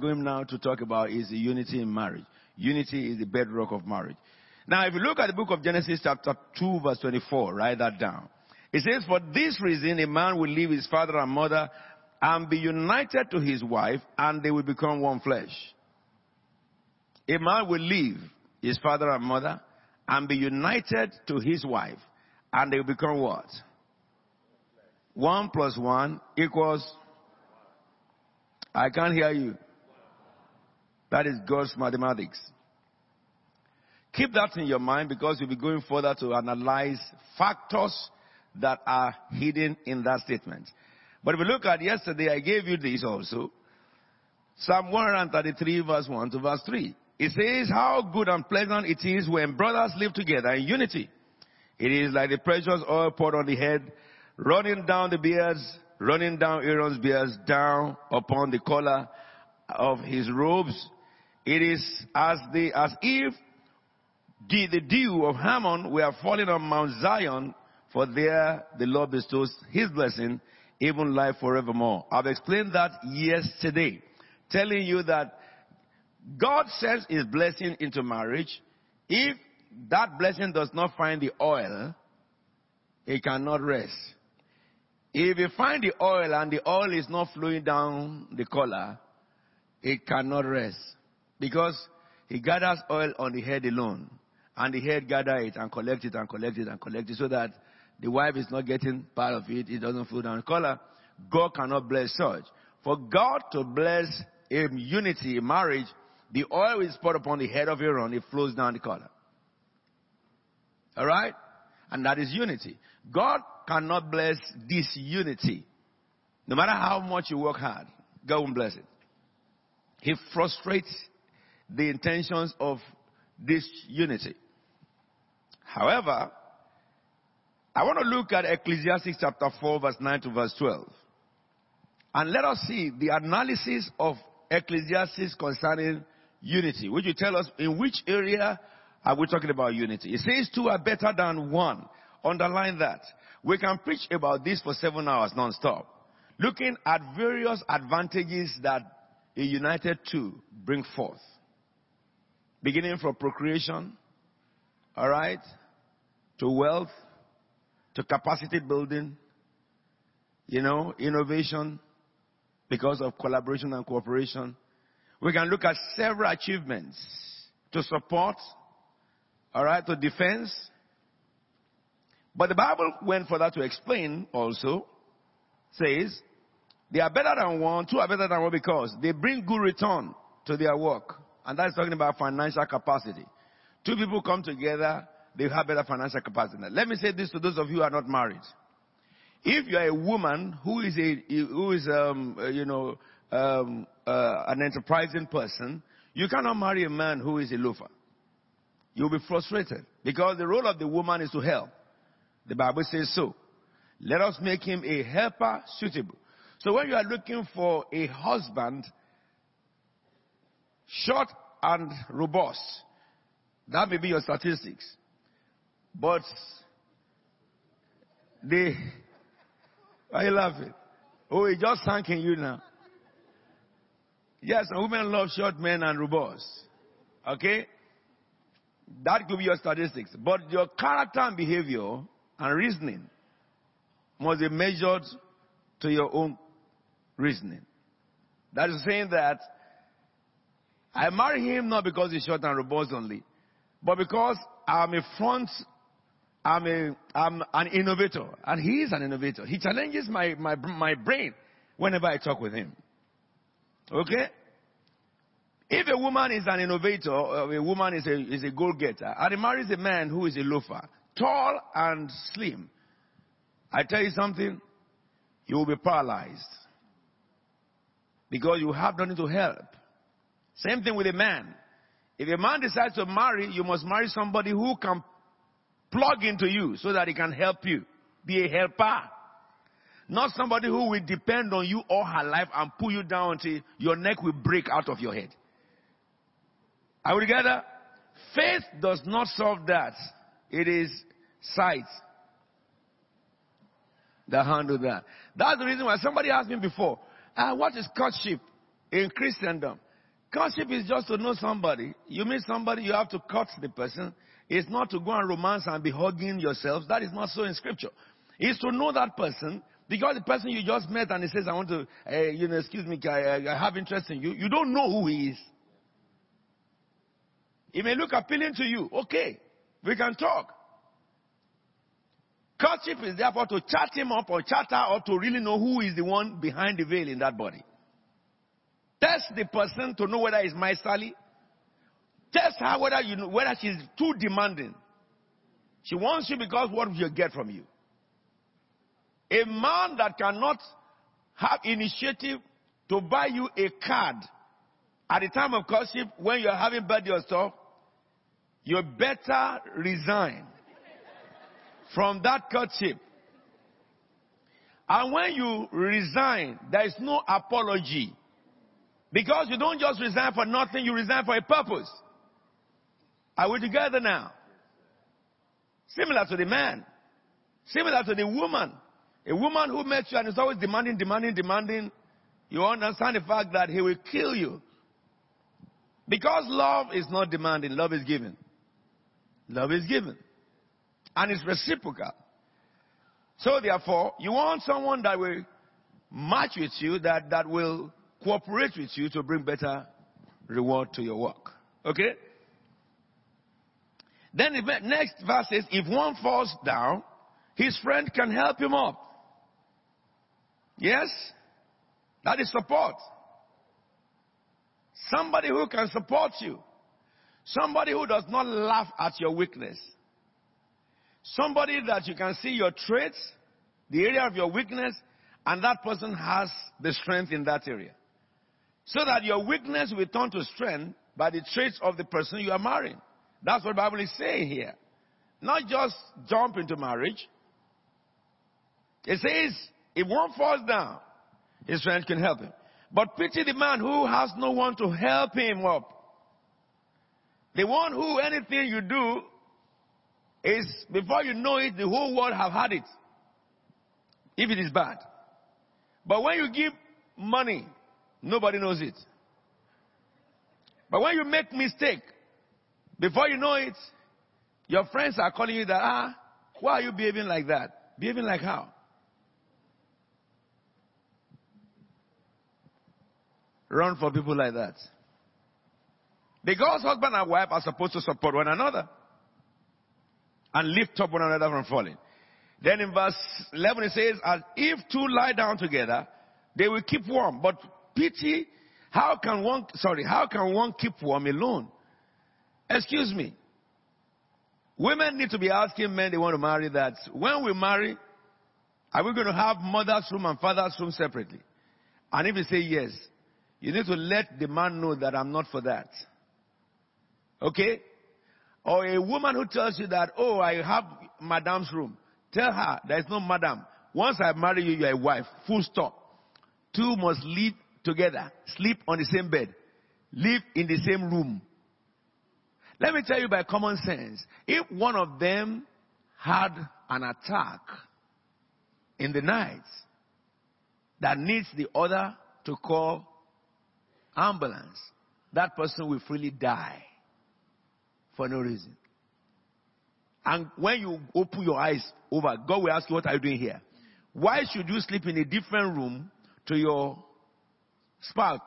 going now to talk about is the unity in marriage. Unity is the bedrock of marriage. Now, if you look at the book of Genesis, chapter 2, verse 24, write that down. It says, For this reason, a man will leave his father and mother and be united to his wife, and they will become one flesh. A man will leave his father and mother and be united to his wife, and they will become what? One plus one equals. I can't hear you. That is God's mathematics. Keep that in your mind because you'll be going further to analyze factors that are hidden in that statement. But if you look at yesterday, I gave you this also. Psalm 133 verse 1 to verse 3. It says how good and pleasant it is when brothers live together in unity. It is like the precious oil poured on the head, running down the beards, running down Aaron's beards, down upon the collar of his robes. It is as as if the, the dew of Hermon were falling on Mount Zion, for there the Lord bestows his blessing, even life forevermore. I've explained that yesterday, telling you that God sends his blessing into marriage. If that blessing does not find the oil, it cannot rest. If you find the oil and the oil is not flowing down the collar, it cannot rest. Because he gathers oil on the head alone. And the head gather it and collect it and collect it and collect it so that the wife is not getting part of it. It doesn't flow down the collar. God cannot bless such. For God to bless a unity, a marriage, the oil is poured upon the head of Aaron. It flows down the collar. Alright? And that is unity. God cannot bless disunity. No matter how much you work hard, God won't bless it. He frustrates the intentions of this unity. However, I want to look at Ecclesiastes chapter 4 verse 9 to verse 12. And let us see the analysis of Ecclesiastes concerning unity, Would you tell us in which area are we talking about unity. It says two are better than one. Underline that. We can preach about this for seven hours non-stop. Looking at various advantages that a united two bring forth beginning from procreation, all right, to wealth, to capacity building, you know, innovation because of collaboration and cooperation. We can look at several achievements to support, all right, to defense. But the Bible went for that to explain also, says, they are better than one, two are better than one because they bring good return to their work. And that's talking about financial capacity. Two people come together, they have better financial capacity. Now, let me say this to those of you who are not married. If you are a woman who is a, who is, um, uh, you know, um, uh, an enterprising person, you cannot marry a man who is a loafer. You'll be frustrated because the role of the woman is to help. The Bible says so. Let us make him a helper suitable. So when you are looking for a husband, short and robust. That may be your statistics. But they, why are you laughing? Oh, it just sank in you now. Yes, women love short men and robust. Okay? That could be your statistics. But your character and behavior and reasoning must be measured to your own reasoning. That is saying that I marry him not because he's short and robust only, but because I'm a front, I'm a, I'm an innovator, and he is an innovator. He challenges my, my, my brain whenever I talk with him. Okay? If a woman is an innovator, a woman is a, is a goal getter, and he marries a man who is a loafer, tall and slim, I tell you something, you will be paralyzed. Because you have nothing to help. Same thing with a man. If a man decides to marry, you must marry somebody who can plug into you so that he can help you. Be a helper. Not somebody who will depend on you all her life and pull you down until your neck will break out of your head. Are we together? Faith does not solve that. It is sight that handle that. That's the reason why somebody asked me before, uh, what is courtship? in Christendom. Courtship is just to know somebody. You meet somebody, you have to cut the person. It's not to go and romance and be hugging yourselves. That is not so in scripture. It's to know that person because the person you just met and he says, I want to, uh, you know, excuse me, I, I have interest in you. You don't know who he is. He may look appealing to you. Okay, we can talk. Courtship is therefore to chat him up or chat her or to really know who is the one behind the veil in that body. Test the person to know whether it's my Sally. Test her whether you know whether she's too demanding. She wants you because what will you get from you? A man that cannot have initiative to buy you a card at the time of courtship when you're having birthday or stuff, you better resign from that courtship. And when you resign, there is no apology. Because you don't just resign for nothing, you resign for a purpose. Are we together now? Similar to the man. Similar to the woman. A woman who met you and is always demanding, demanding, demanding, you understand the fact that he will kill you. Because love is not demanding, love is given. Love is given. And it's reciprocal. So therefore, you want someone that will match with you, that, that will cooperate with you to bring better reward to your work. Okay? Then the next verse says, if one falls down, his friend can help him up. Yes? That is support. Somebody who can support you. Somebody who does not laugh at your weakness. Somebody that you can see your traits, the area of your weakness, and that person has the strength in that area. So that your weakness will turn to strength by the traits of the person you are marrying. That's what the Bible is saying here. Not just jump into marriage. It says, if one falls down, his friend can help him. But pity the man who has no one to help him up. The one who anything you do is before you know it, the whole world have had it. If it is bad. But when you give money, nobody knows it. But when you make mistake, before you know it, your friends are calling you that, ah, why are you behaving like that? Behaving like how? Run for people like that. The Because husband and wife are supposed to support one another and lift up one another from falling. Then in verse 11 it says, as if two lie down together, they will keep warm. But pity, how can one, sorry, how can one keep warm alone? Excuse me. Women need to be asking men they want to marry that when we marry, are we going to have mother's room and father's room separately? And if you say yes, you need to let the man know that I'm not for that. Okay? Or a woman who tells you that, oh, I have madam's room. Tell her there is no madam. Once I marry you, you're a wife. Full stop. Two must live together, sleep on the same bed, live in the same room. Let me tell you by common sense, if one of them had an attack in the night that needs the other to call ambulance, that person will freely die for no reason. And when you open your eyes over, God will ask you, what are you doing here? Why should you sleep in a different room to your spouse?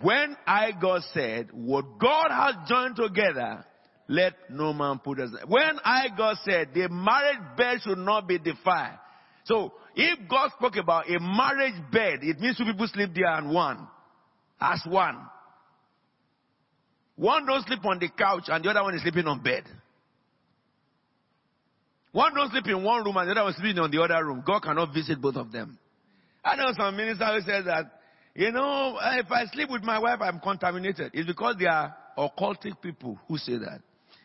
When I, God said, what God has joined together, let no man put us. When I, God said, the marriage bed should not be defiled. So, if God spoke about a marriage bed, it means two people sleep there and one. As one. One don't sleep on the couch and the other one is sleeping on bed. One don't sleep in one room and the other one is sleeping on the other room. God cannot visit both of them. I know some minister who says that, you know, eh, if I sleep with my wife, I'm contaminated. It's because they are occultic people who say that.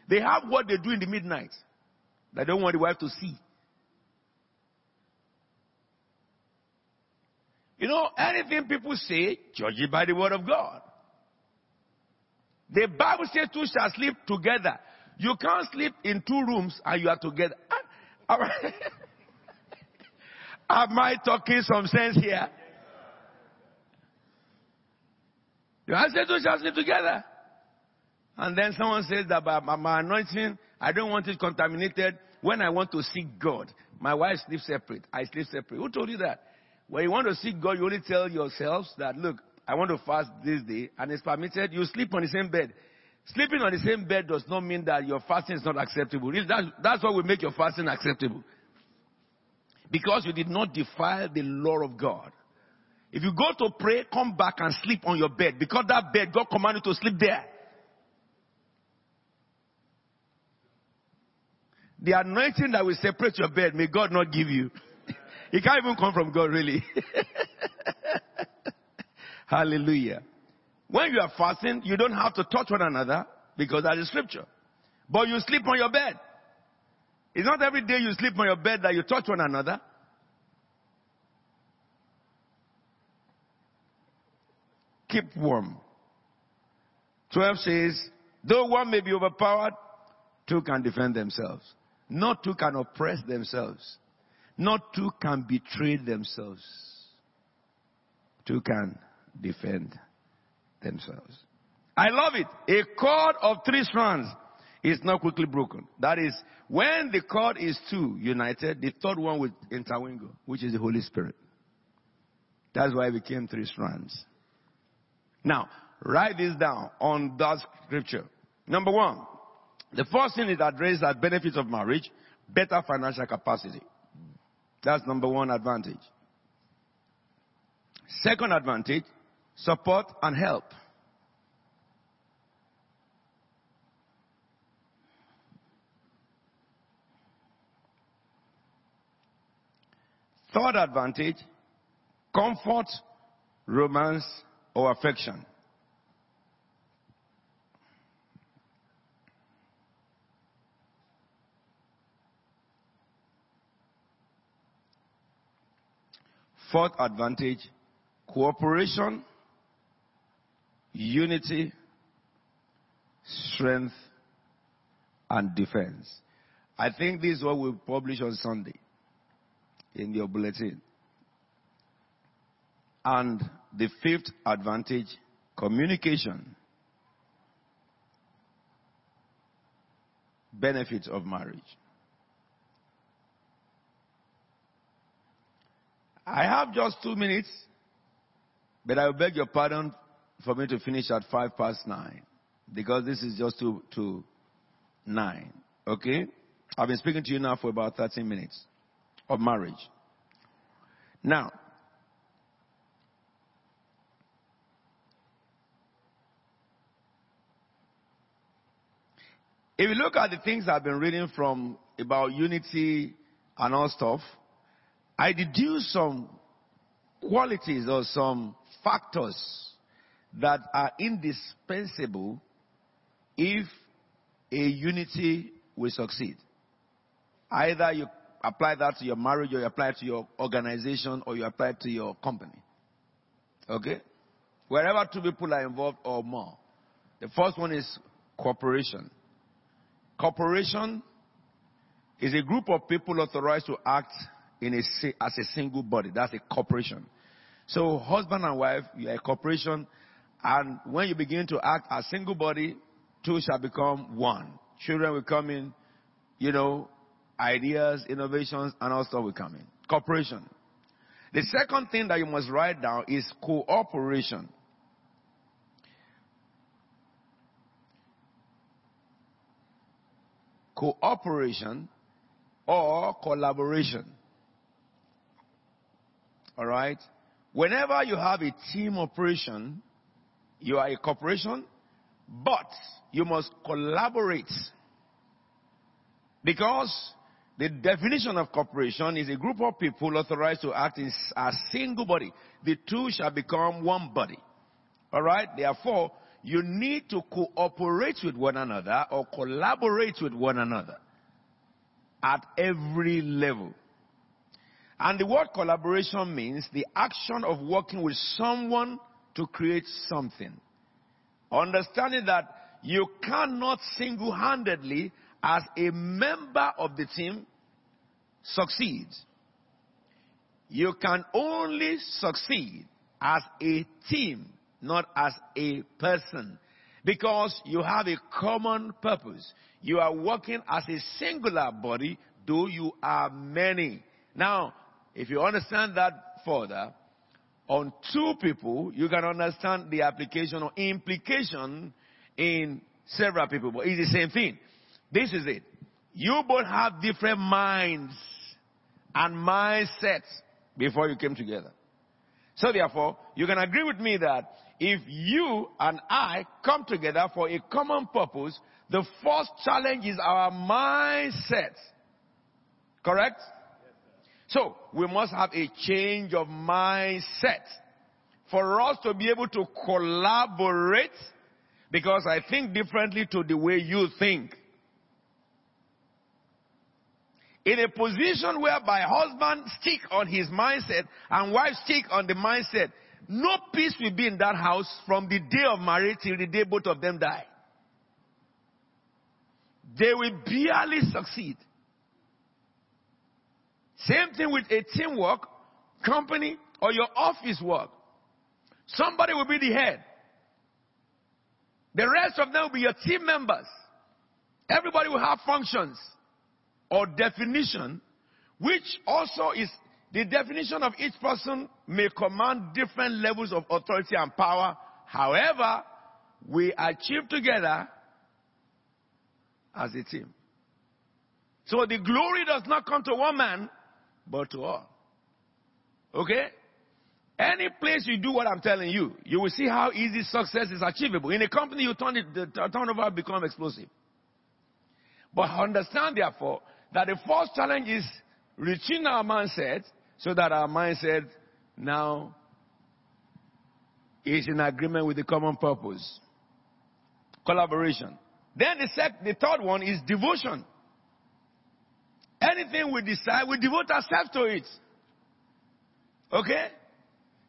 They have what they do in the midnight. They don't want the wife to see. You know, anything people say, judge it by the word of God. The Bible says two shall sleep together. You can't sleep in two rooms and you are together. Ah, am I talking some sense here? Said, two shall sleep together. And then someone says that by my anointing, I don't want it contaminated. When I want to seek God, my wife sleeps separate. I sleep separate. Who told you that? When you want to seek God, you only tell yourselves that, look, I want to fast this day, and it's permitted. You sleep on the same bed. Sleeping on the same bed does not mean that your fasting is not acceptable. That, that's what will make your fasting acceptable. Because you did not defile the law of God. If you go to pray, come back and sleep on your bed. Because that bed, God commanded you to sleep there. The anointing that will separate your bed, may God not give you. it can't even come from God, really. Hallelujah. When you are fasting, you don't have to touch one another because that is scripture. But you sleep on your bed. It's not every day you sleep on your bed that you touch one another. Keep warm. 12 says, though one may be overpowered, two can defend themselves. Not two can oppress themselves. Not two can betray themselves. Two can defend themselves. I love it. A cord of three strands is not quickly broken. That is, when the cord is two united, the third one will intermingle, which is the Holy Spirit. That's why it became three strands. Now, write this down on that scripture. Number one, the first thing is addressed as benefits of marriage, better financial capacity. That's number one advantage. Second advantage, support and help. Third advantage, comfort, romance, or affection. Fourth advantage, cooperation, unity, strength, and defense. I think this is what we'll publish on Sunday in your bulletin. And the fifth advantage, communication. Benefits of marriage. I have just two minutes, but I beg your pardon for me to finish at five past nine, because this is just to, to nine. Okay? I've been speaking to you now for about 13 minutes of marriage. Now, if you look at the things I've been reading from about unity and all stuff, I deduce some qualities or some factors that are indispensable if a unity will succeed. Either you apply that to your marriage or you apply it to your organization or you apply it to your company. Okay? Wherever two people are involved or more. The first one is cooperation. Cooperation is a group of people authorized to act in a, as a single body. That's a corporation. So husband and wife, you are a corporation, and when you begin to act as single body, two shall become one. Children will come in, you know, ideas, innovations, and all stuff will come in. Corporation. The second thing that you must write down is cooperation. Cooperation or collaboration. All right? Whenever you have a team operation, you are a corporation, but you must collaborate. Because the definition of corporation is a group of people authorized to act as a single body. The two shall become one body. All right? Therefore, you need to cooperate with one another or collaborate with one another at every level. And the word collaboration means the action of working with someone to create something. Understanding that you cannot single handedly, as a member of the team, succeed. You can only succeed as a team not as a person. Because you have a common purpose. You are working as a singular body, though you are many. Now, if you understand that further, on two people, you can understand the application or implication in several people, but it's the same thing. This is it. You both have different minds and mindsets before you came together. So therefore, you can agree with me that if you and I come together for a common purpose, the first challenge is our mindset. Correct? So, we must have a change of mindset for us to be able to collaborate because I think differently to the way you think. In a position whereby husband stick on his mindset and wife stick on the mindset, no peace will be in that house from the day of marriage till the day both of them die. They will barely succeed. Same thing with a teamwork, company, or your office work. Somebody will be the head. The rest of them will be your team members. Everybody will have functions or definition, which also is the definition of each person may command different levels of authority and power. However, we achieve together as a team. So the glory does not come to one man, but to all. Okay? Any place you do what I'm telling you, you will see how easy success is achievable. In a company, you turn it, the turnover become explosive. But understand, therefore, that the first challenge is reaching our mindset so that our mindset now is in agreement with the common purpose. Collaboration. Then the, sec- the third one is devotion. Anything we decide, we devote ourselves to it. Okay?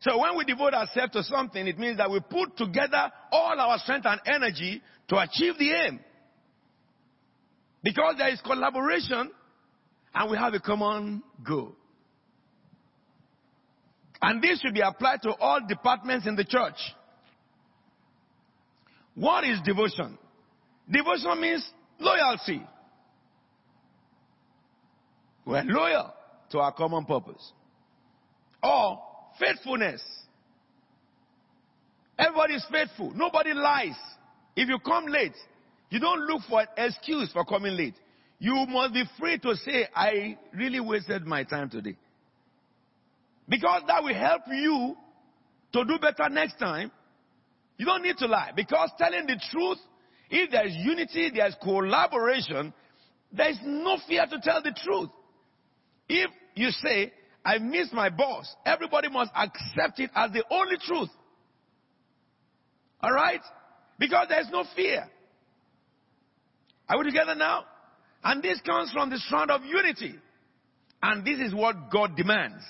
So when we devote ourselves to something, it means that we put together all our strength and energy to achieve the aim. Because there is collaboration and we have a common goal. And this should be applied to all departments in the church. What is devotion? Devotion means loyalty. We're loyal to our common purpose. Or faithfulness. Everybody is faithful. Nobody lies. If you come late, you don't look for an excuse for coming late. You must be free to say, I really wasted my time today. Because that will help you to do better next time. You don't need to lie. Because telling the truth, if there's unity, there's collaboration, there's no fear to tell the truth. If you say, I miss my boss, everybody must accept it as the only truth. Alright? Because there's no fear. Are we together now? And this comes from the strand of unity. And this is what God demands.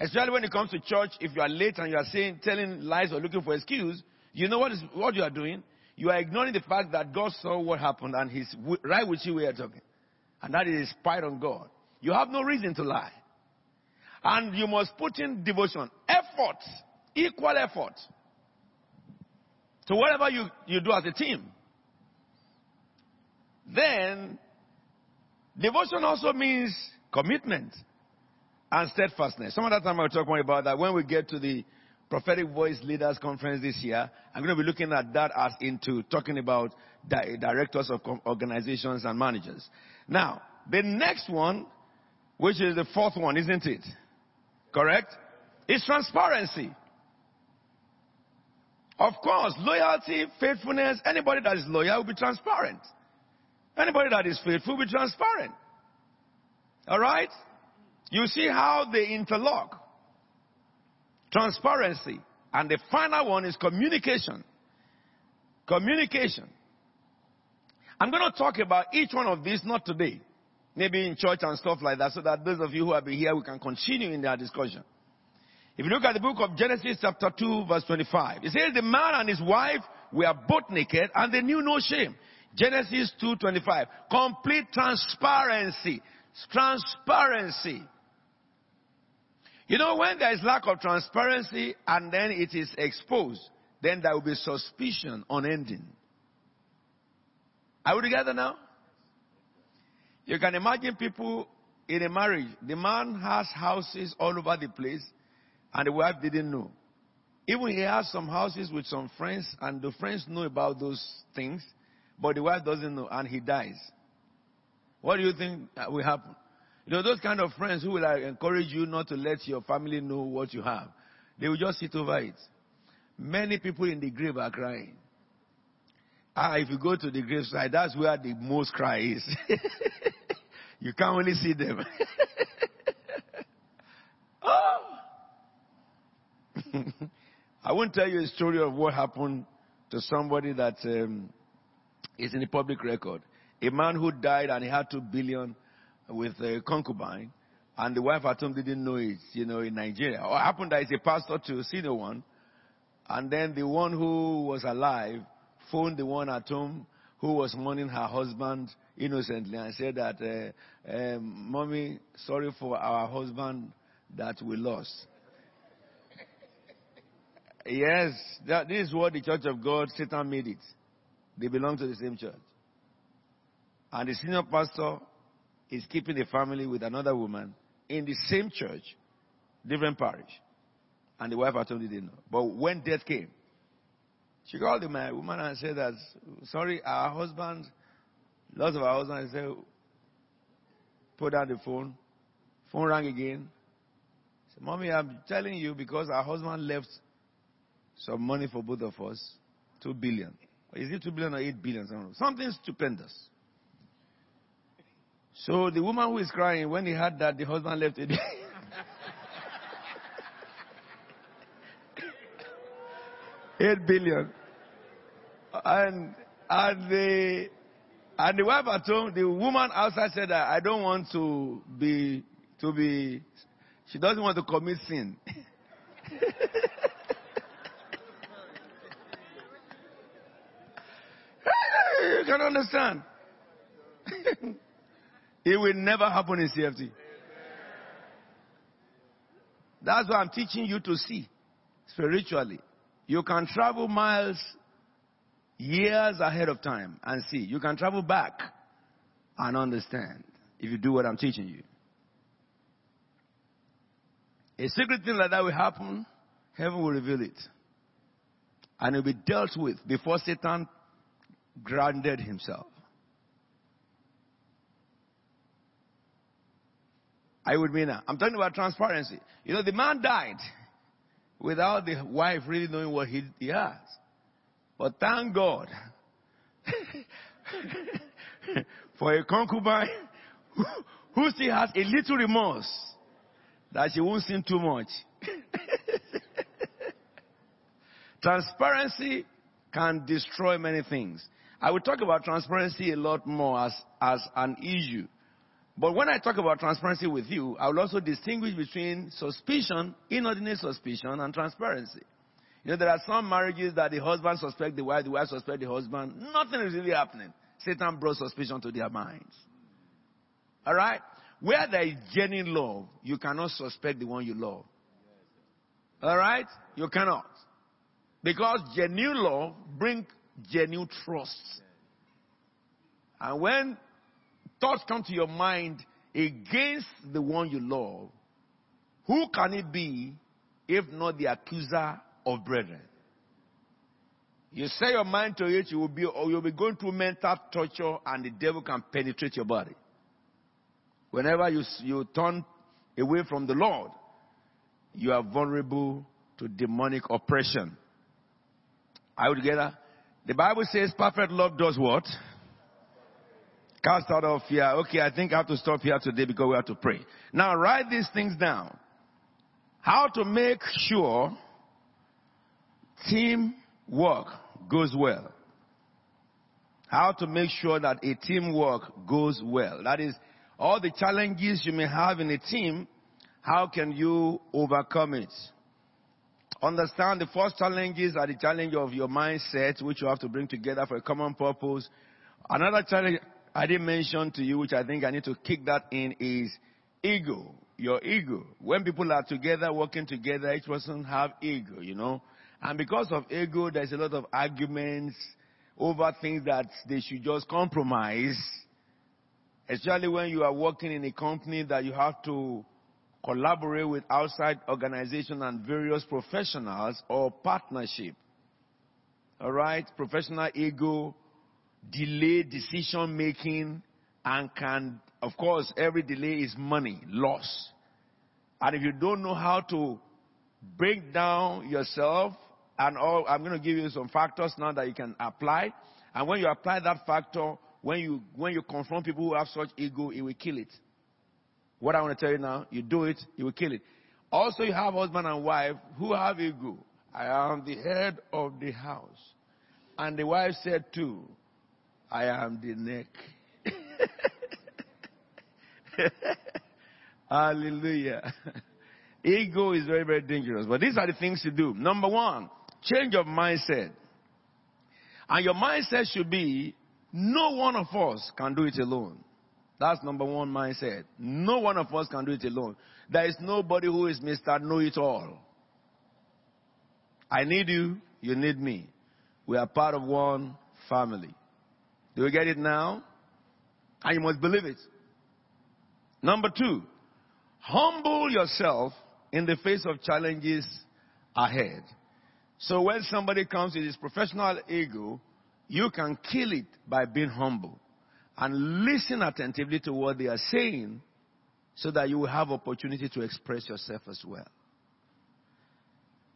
Especially when it comes to church, if you are late and you are saying, telling lies or looking for excuse, you know what is what you are doing? You are ignoring the fact that God saw what happened and He's right with you where you're talking. And that is spite on God. You have no reason to lie. And you must put in devotion, effort, equal effort to whatever you, you do as a team. Then, devotion also means commitment and steadfastness. Some other time I'll talk more about that when we get to the prophetic voice leaders conference this year. I'm going to be looking at that as into talking about di- directors of organizations and managers. Now, the next one, which is the fourth one, isn't it? Correct? Is transparency. Of course, loyalty, faithfulness, anybody that is loyal will be transparent. Anybody that is faithful will be transparent. Alright? You see how they interlock. Transparency. And the final one is communication. Communication. I'm going to talk about each one of these, not today. Maybe in church and stuff like that, so that those of you who have been here, we can continue in that discussion. If you look at the book of Genesis chapter 2 verse 25, it says the man and his wife were both naked and they knew no shame. Genesis 2.25. Complete transparency. Transparency. You know, when there is lack of transparency and then it is exposed, then there will be suspicion unending. Are we together now? You can imagine people in a marriage. The man has houses all over the place and the wife didn't know. Even he has some houses with some friends and the friends know about those things, but the wife doesn't know and he dies. What do you think will happen? You know, those kind of friends who will like, encourage you not to let your family know what you have, they will just sit over it. Many people in the grave are crying. Ah, if you go to the graveside, that's where the most cry is. you can't only see them. oh! I won't tell you a story of what happened to somebody that um, is in the public record. A man who died and he had two billion with a concubine, and the wife at home didn't know it, you know, in Nigeria. Or happened that is a pastor to senior one, and then the one who was alive phoned the one at home who was mourning her husband innocently and said that, uh, um, Mommy, sorry for our husband that we lost. yes, that, this is what the Church of God, Satan made it. They belong to the same church. And the senior pastor is keeping a family with another woman in the same church, different parish. And the wife at home didn't know. But when death came, she called the man, woman and said that, sorry, our husband, lots of our husbands said, put down the phone. Phone rang again. Said, Mommy, I'm telling you because our husband left some money for both of us. Two billion. Is it two billion or eight billion? Something stupendous. So the woman who is crying, when he heard that the husband left it. Eight billion. And, and the, and the wife at home, the woman outside said that I don't want to be, to be, she doesn't want to commit sin. you can understand. it will never happen in CFT. That's why I'm teaching you to see spiritually. You can travel miles, years ahead of time and see. You can travel back and understand if you do what I'm teaching you. A secret thing like that will happen, heaven will reveal it. And it will be dealt with before Satan grounded himself. I would mean. I'm talking about transparency. You know, the man died without the wife really knowing what he, he has. But thank God for a concubine who, who still has a little remorse that she won't sin too much. transparency can destroy many things. I will talk about transparency a lot more as, as an issue but when I talk about transparency with you, I will also distinguish between suspicion, inordinate suspicion, and transparency. You know, there are some marriages that the husband suspects the wife, the wife suspects the husband. Nothing is really happening. Satan brought suspicion to their minds. Alright? Where there is genuine love, you cannot suspect the one you love. Alright? You cannot. Because genuine love brings genuine trust. And when thoughts come to your mind against the one you love, who can it be if not the accuser of brethren? You set your mind to it, you will be, or you'll be going through mental torture and the devil can penetrate your body. Whenever you, you turn away from the Lord, you are vulnerable to demonic oppression. Are we together? The Bible says perfect love does what? Cast out of fear. Okay, I think I have to stop here today because we have to pray. Now write these things down. How to make sure team work goes well. How to make sure that a teamwork goes well. That is, all the challenges you may have in a team, how can you overcome it? Understand the first challenges are the challenge of your mindset, which you have to bring together for a common purpose. Another challenge I didn't mention to you, which I think I need to kick that in, is ego. your ego. When people are together, working together, each person have ego, you know. And because of ego, there's a lot of arguments over things that they should just compromise. Especially when you are working in a company that you have to collaborate with outside organizations and various professionals or partnership. Alright? Professional ego, delay decision making, and can, of course, every delay is money, loss. And if you don't know how to break down yourself, and all, I'm going to give you some factors now that you can apply. And when you apply that factor, when you, when you confront people who have such ego, it will kill it. What I want to tell you now, you do it, it will kill it. Also, you have husband and wife who have ego. I am the head of the house. And the wife said too, I am the neck. Hallelujah. Ego is very, very dangerous. But these are the things to do. Number one, change of mindset. And your mindset should be, no one of us can do it alone. That's number one mindset. No one of us can do it alone. There is nobody who is Mr. Know It All. I need you, you need me. We are part of one family. Do you get it now? And you must believe it. Number two, humble yourself in the face of challenges ahead. So when somebody comes with his professional ego, you can kill it by being humble and listen attentively to what they are saying so that you will have opportunity to express yourself as well.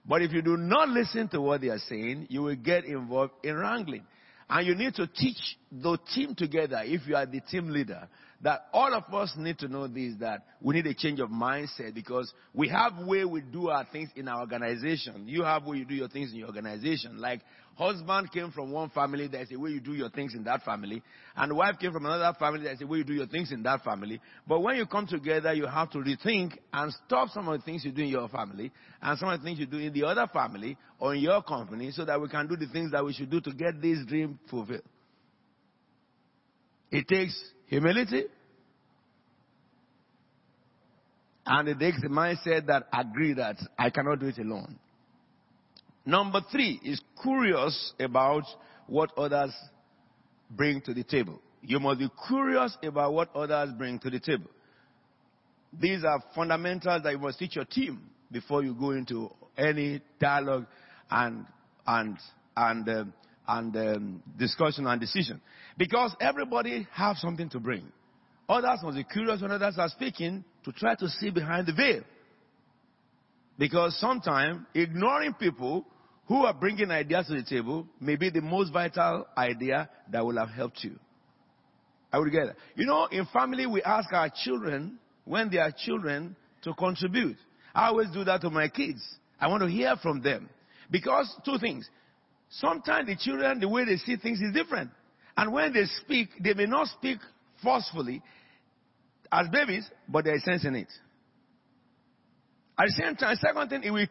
But if you do not listen to what they are saying, you will get involved in wrangling. And you need to teach the team together if you are the team leader that all of us need to know this that we need a change of mindset because we have way we do our things in our organization. You have way you do your things in your organization. Like husband came from one family, there's a way you do your things in that family. And wife came from another family, there's a way you do your things in that family. But when you come together, you have to rethink and stop some of the things you do in your family and some of the things you do in the other family or in your company so that we can do the things that we should do to get this dream fulfilled. It takes Humility. And it takes the mindset that agree that I cannot do it alone. Number three is curious about what others bring to the table. You must be curious about what others bring to the table. These are fundamentals that you must teach your team before you go into any dialogue and and and um, and um, discussion and decision. Because everybody have something to bring. Others must be curious when others are speaking to try to see behind the veil. Because sometimes ignoring people who are bringing ideas to the table may be the most vital idea that will have helped you. I would get it. You know, in family, we ask our children, when they are children, to contribute. I always do that to my kids. I want to hear from them. Because two things. Sometimes the children, the way they see things is different. And when they speak, they may not speak forcefully as babies, but sense in it. At the same time, second thing, it will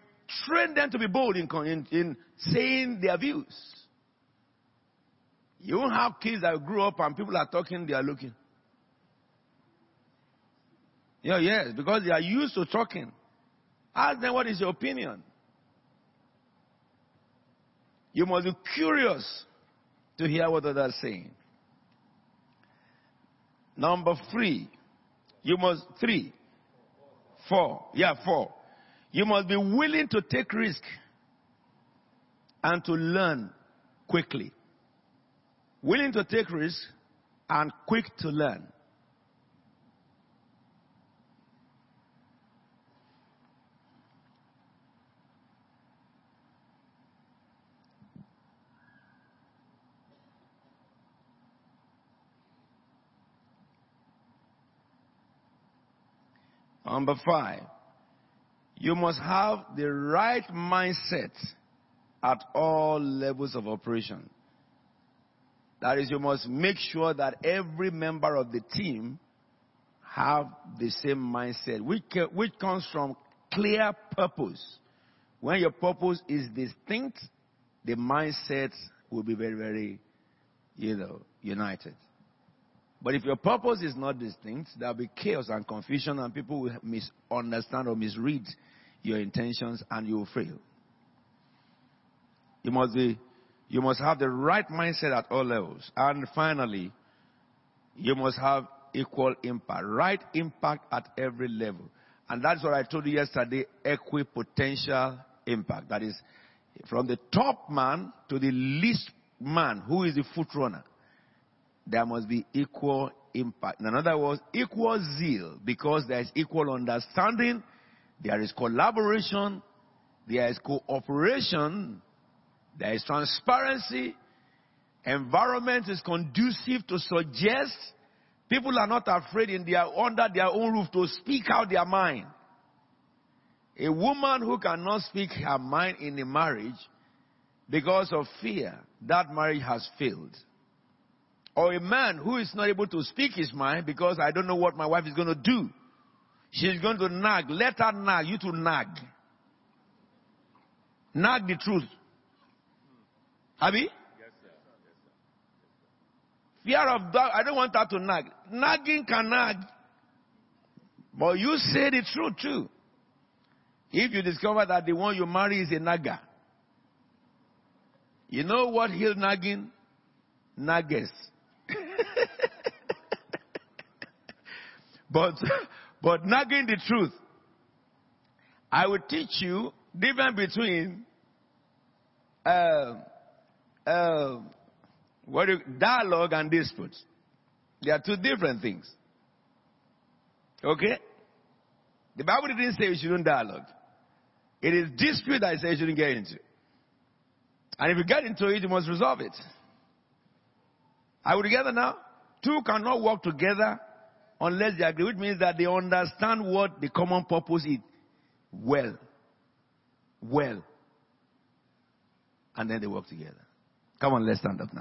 train them to be bold in, in, in saying their views. You won't have kids that grew up and people are talking, they are looking. Yeah, yes, because they are used to talking. Ask them what is your opinion. You must be curious to hear what others are saying. Number three, you must, three, four, yeah, four. You must be willing to take risk and to learn quickly. Willing to take risk and quick to learn. Number five, you must have the right mindset at all levels of operation. That is, you must make sure that every member of the team have the same mindset, which, which comes from clear purpose. When your purpose is distinct, the mindset will be very, very, you know, united. But if your purpose is not distinct, there'll be chaos and confusion, and people will misunderstand or misread your intentions, and you will fail. You must be, you must have the right mindset at all levels. And finally, you must have equal impact, right impact at every level. And that's what I told you yesterday, equipotential impact. That is, from the top man to the least man, who is the foot runner, there must be equal impact. In other words, equal zeal, because there is equal understanding, there is collaboration, there is cooperation, there is transparency, environment is conducive to suggest people are not afraid in their under their own roof to speak out their mind. A woman who cannot speak her mind in a marriage because of fear, that marriage has failed. Or a man who is not able to speak his mind because I don't know what my wife is going to do. She's going to nag. Let her nag. You to nag. Nag the truth. Abby? Yes, sir. Fear of dog, I don't want her to nag. Nagging can nag. But you say the truth too. If you discover that the one you marry is a nagger, you know what he'll nagging? Naggers. but, but nagging the truth. I will teach you difference between uh, uh, what you, dialogue and dispute. They are two different things. Okay? The Bible didn't say you shouldn't dialogue. It is dispute that I say you shouldn't get into. And if you get into it, you must resolve it. Are we together now? Two cannot work together unless they agree, which means that they understand what the common purpose is well. Well. And then they work together. Come on, let's stand up now.